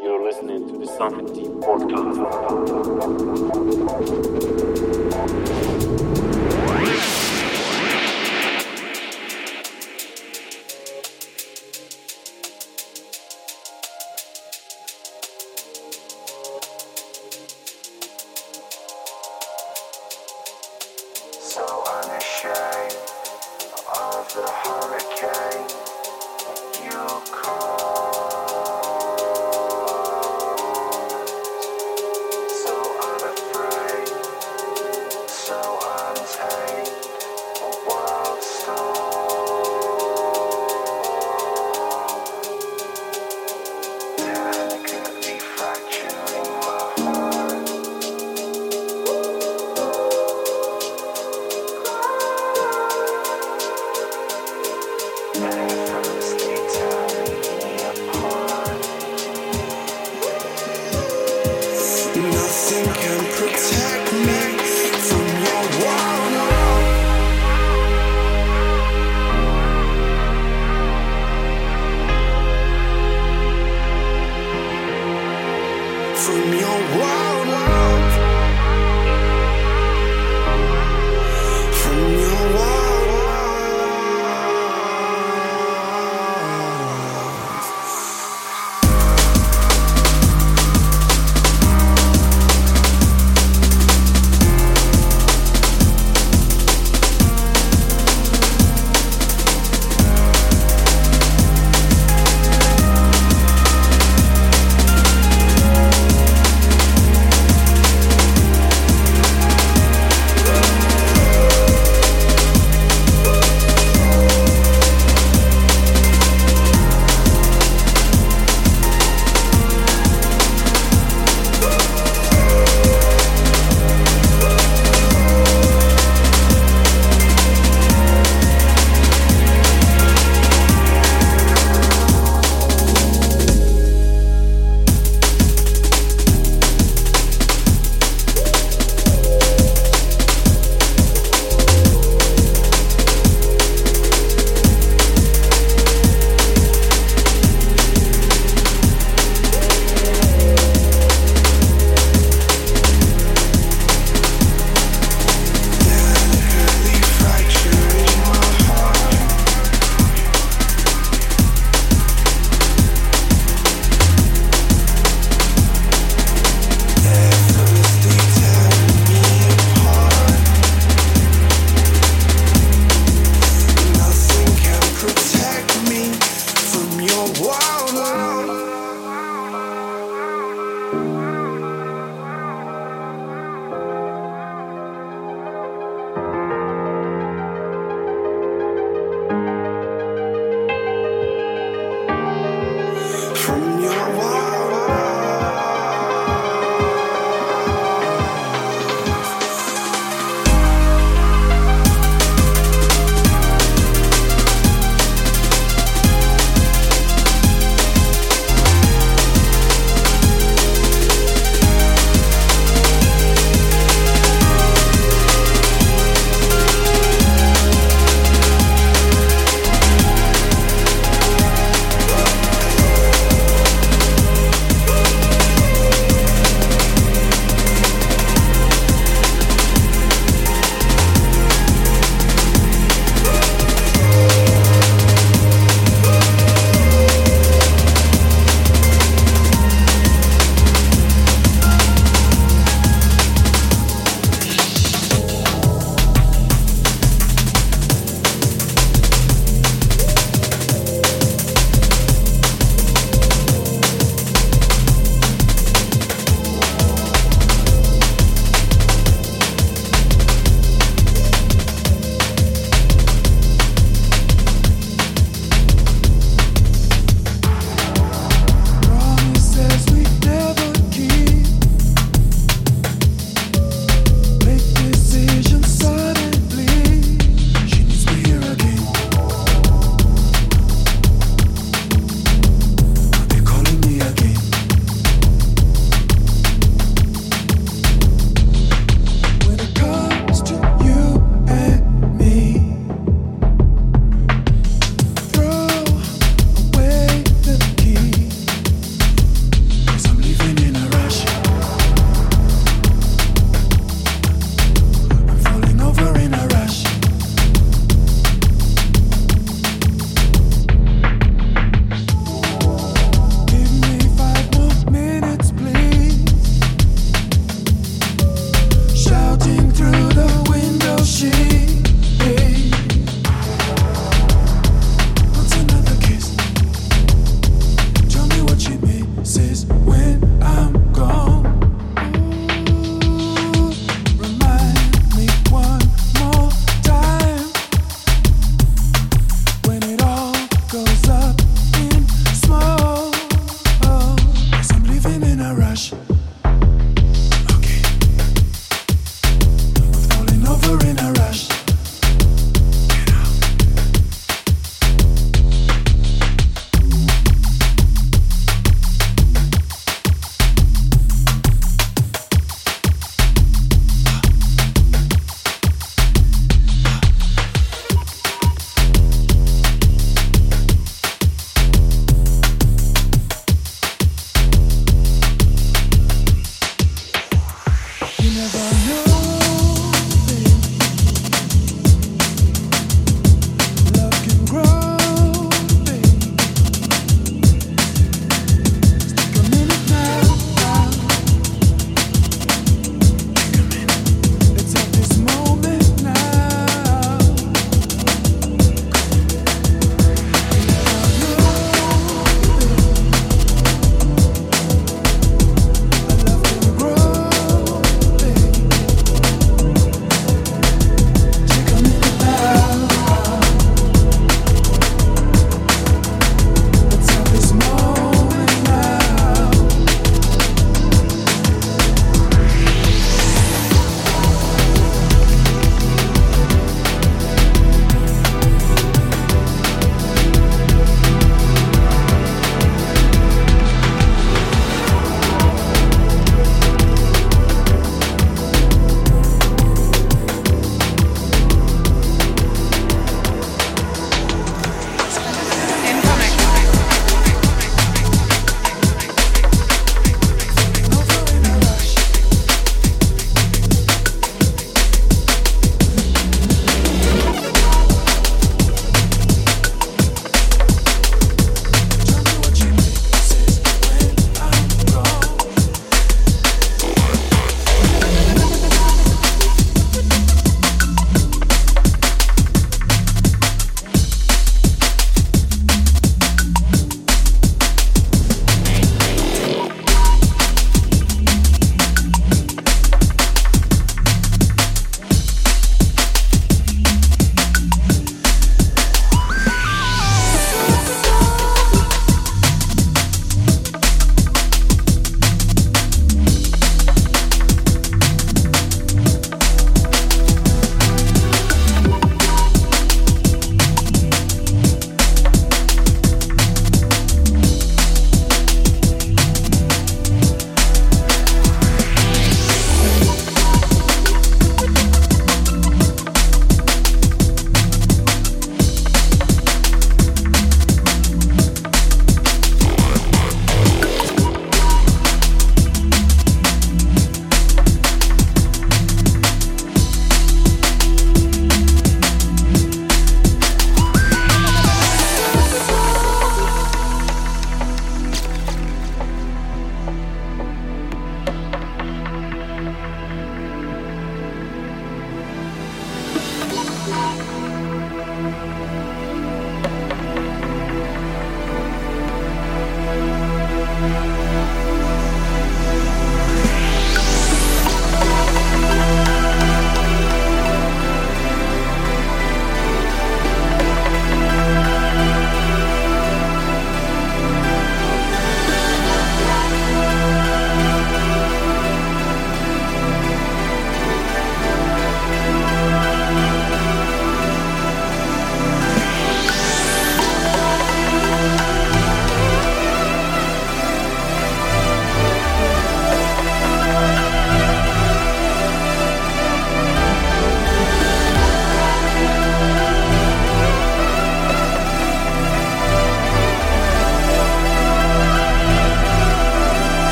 You're listening to the Sunken Deep podcast.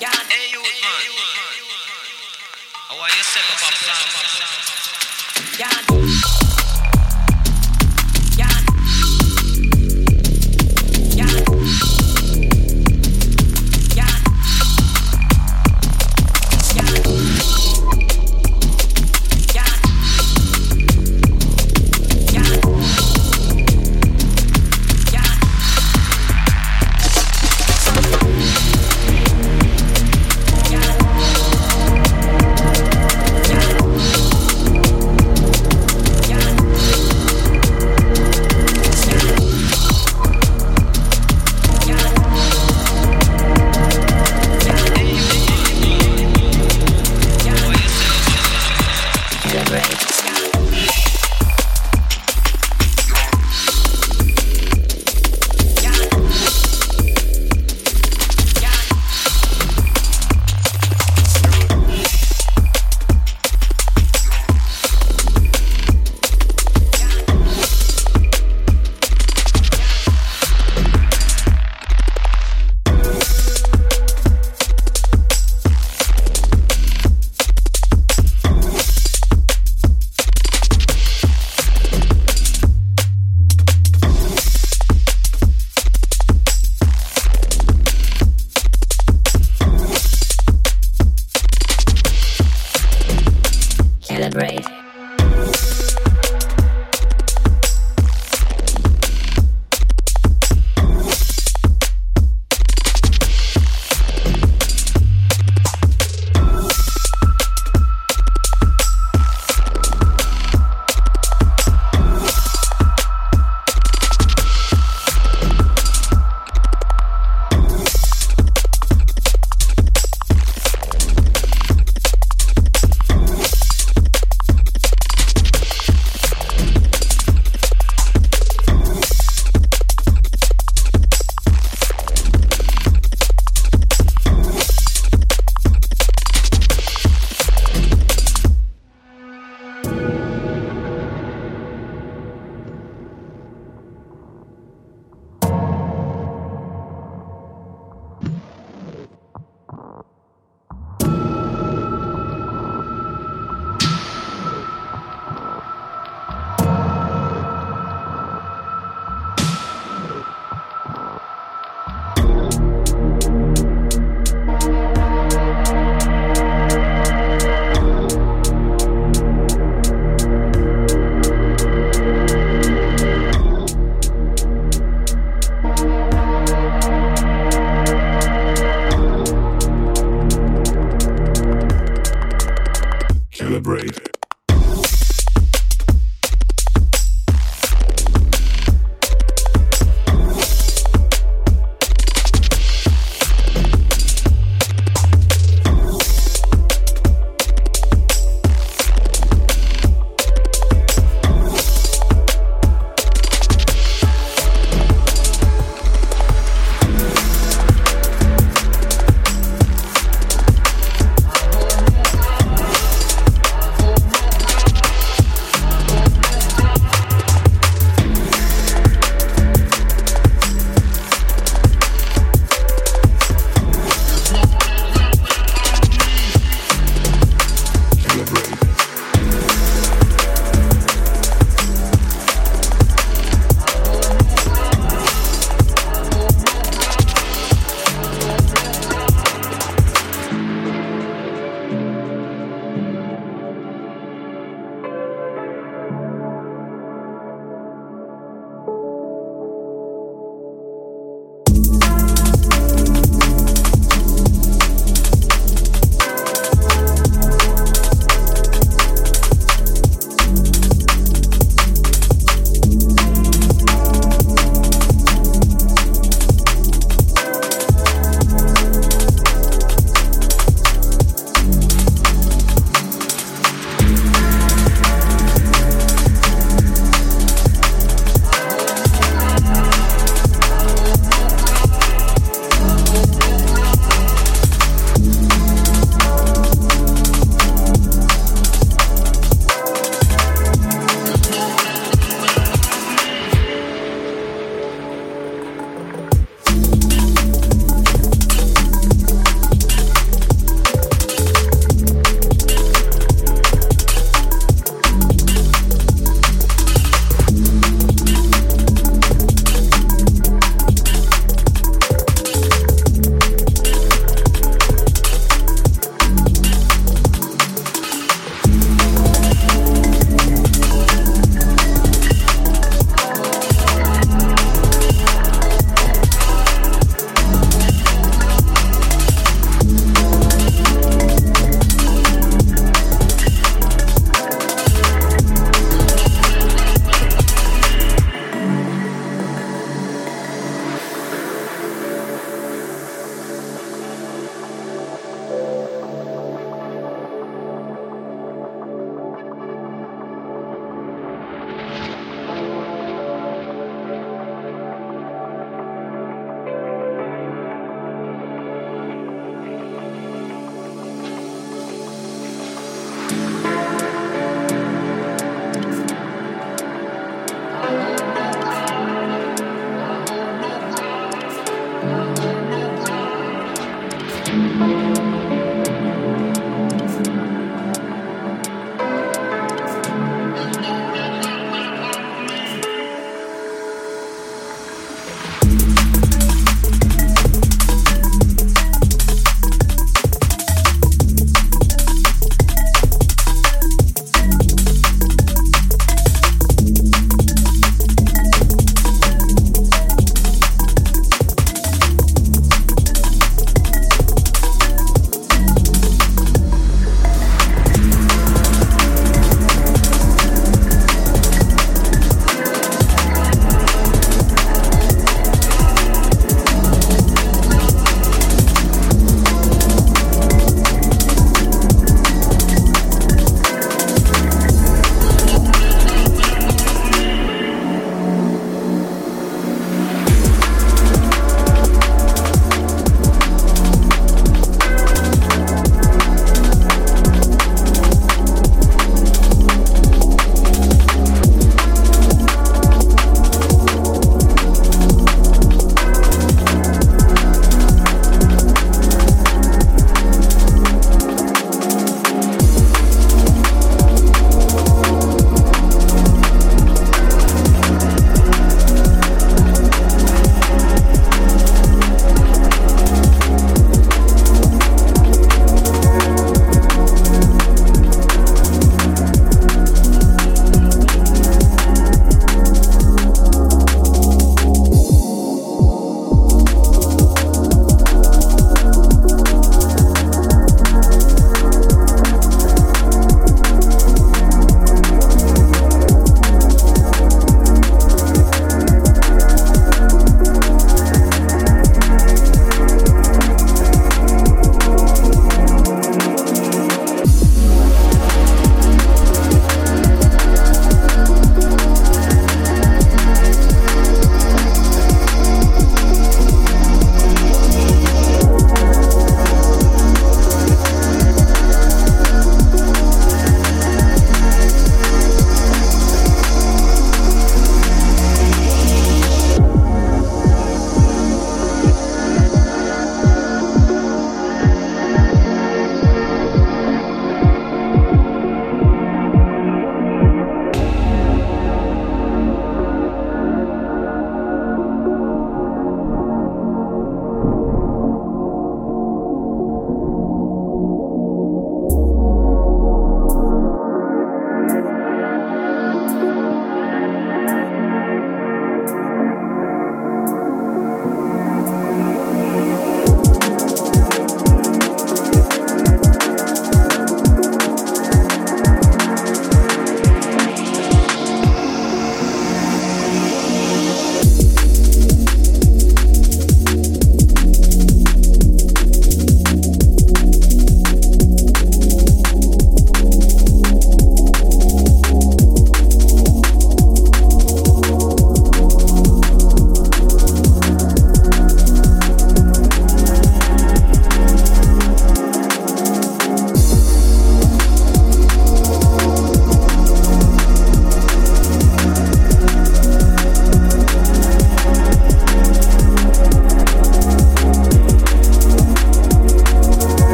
Yeah, Hey, you, man. How are you set up a plan? Yard.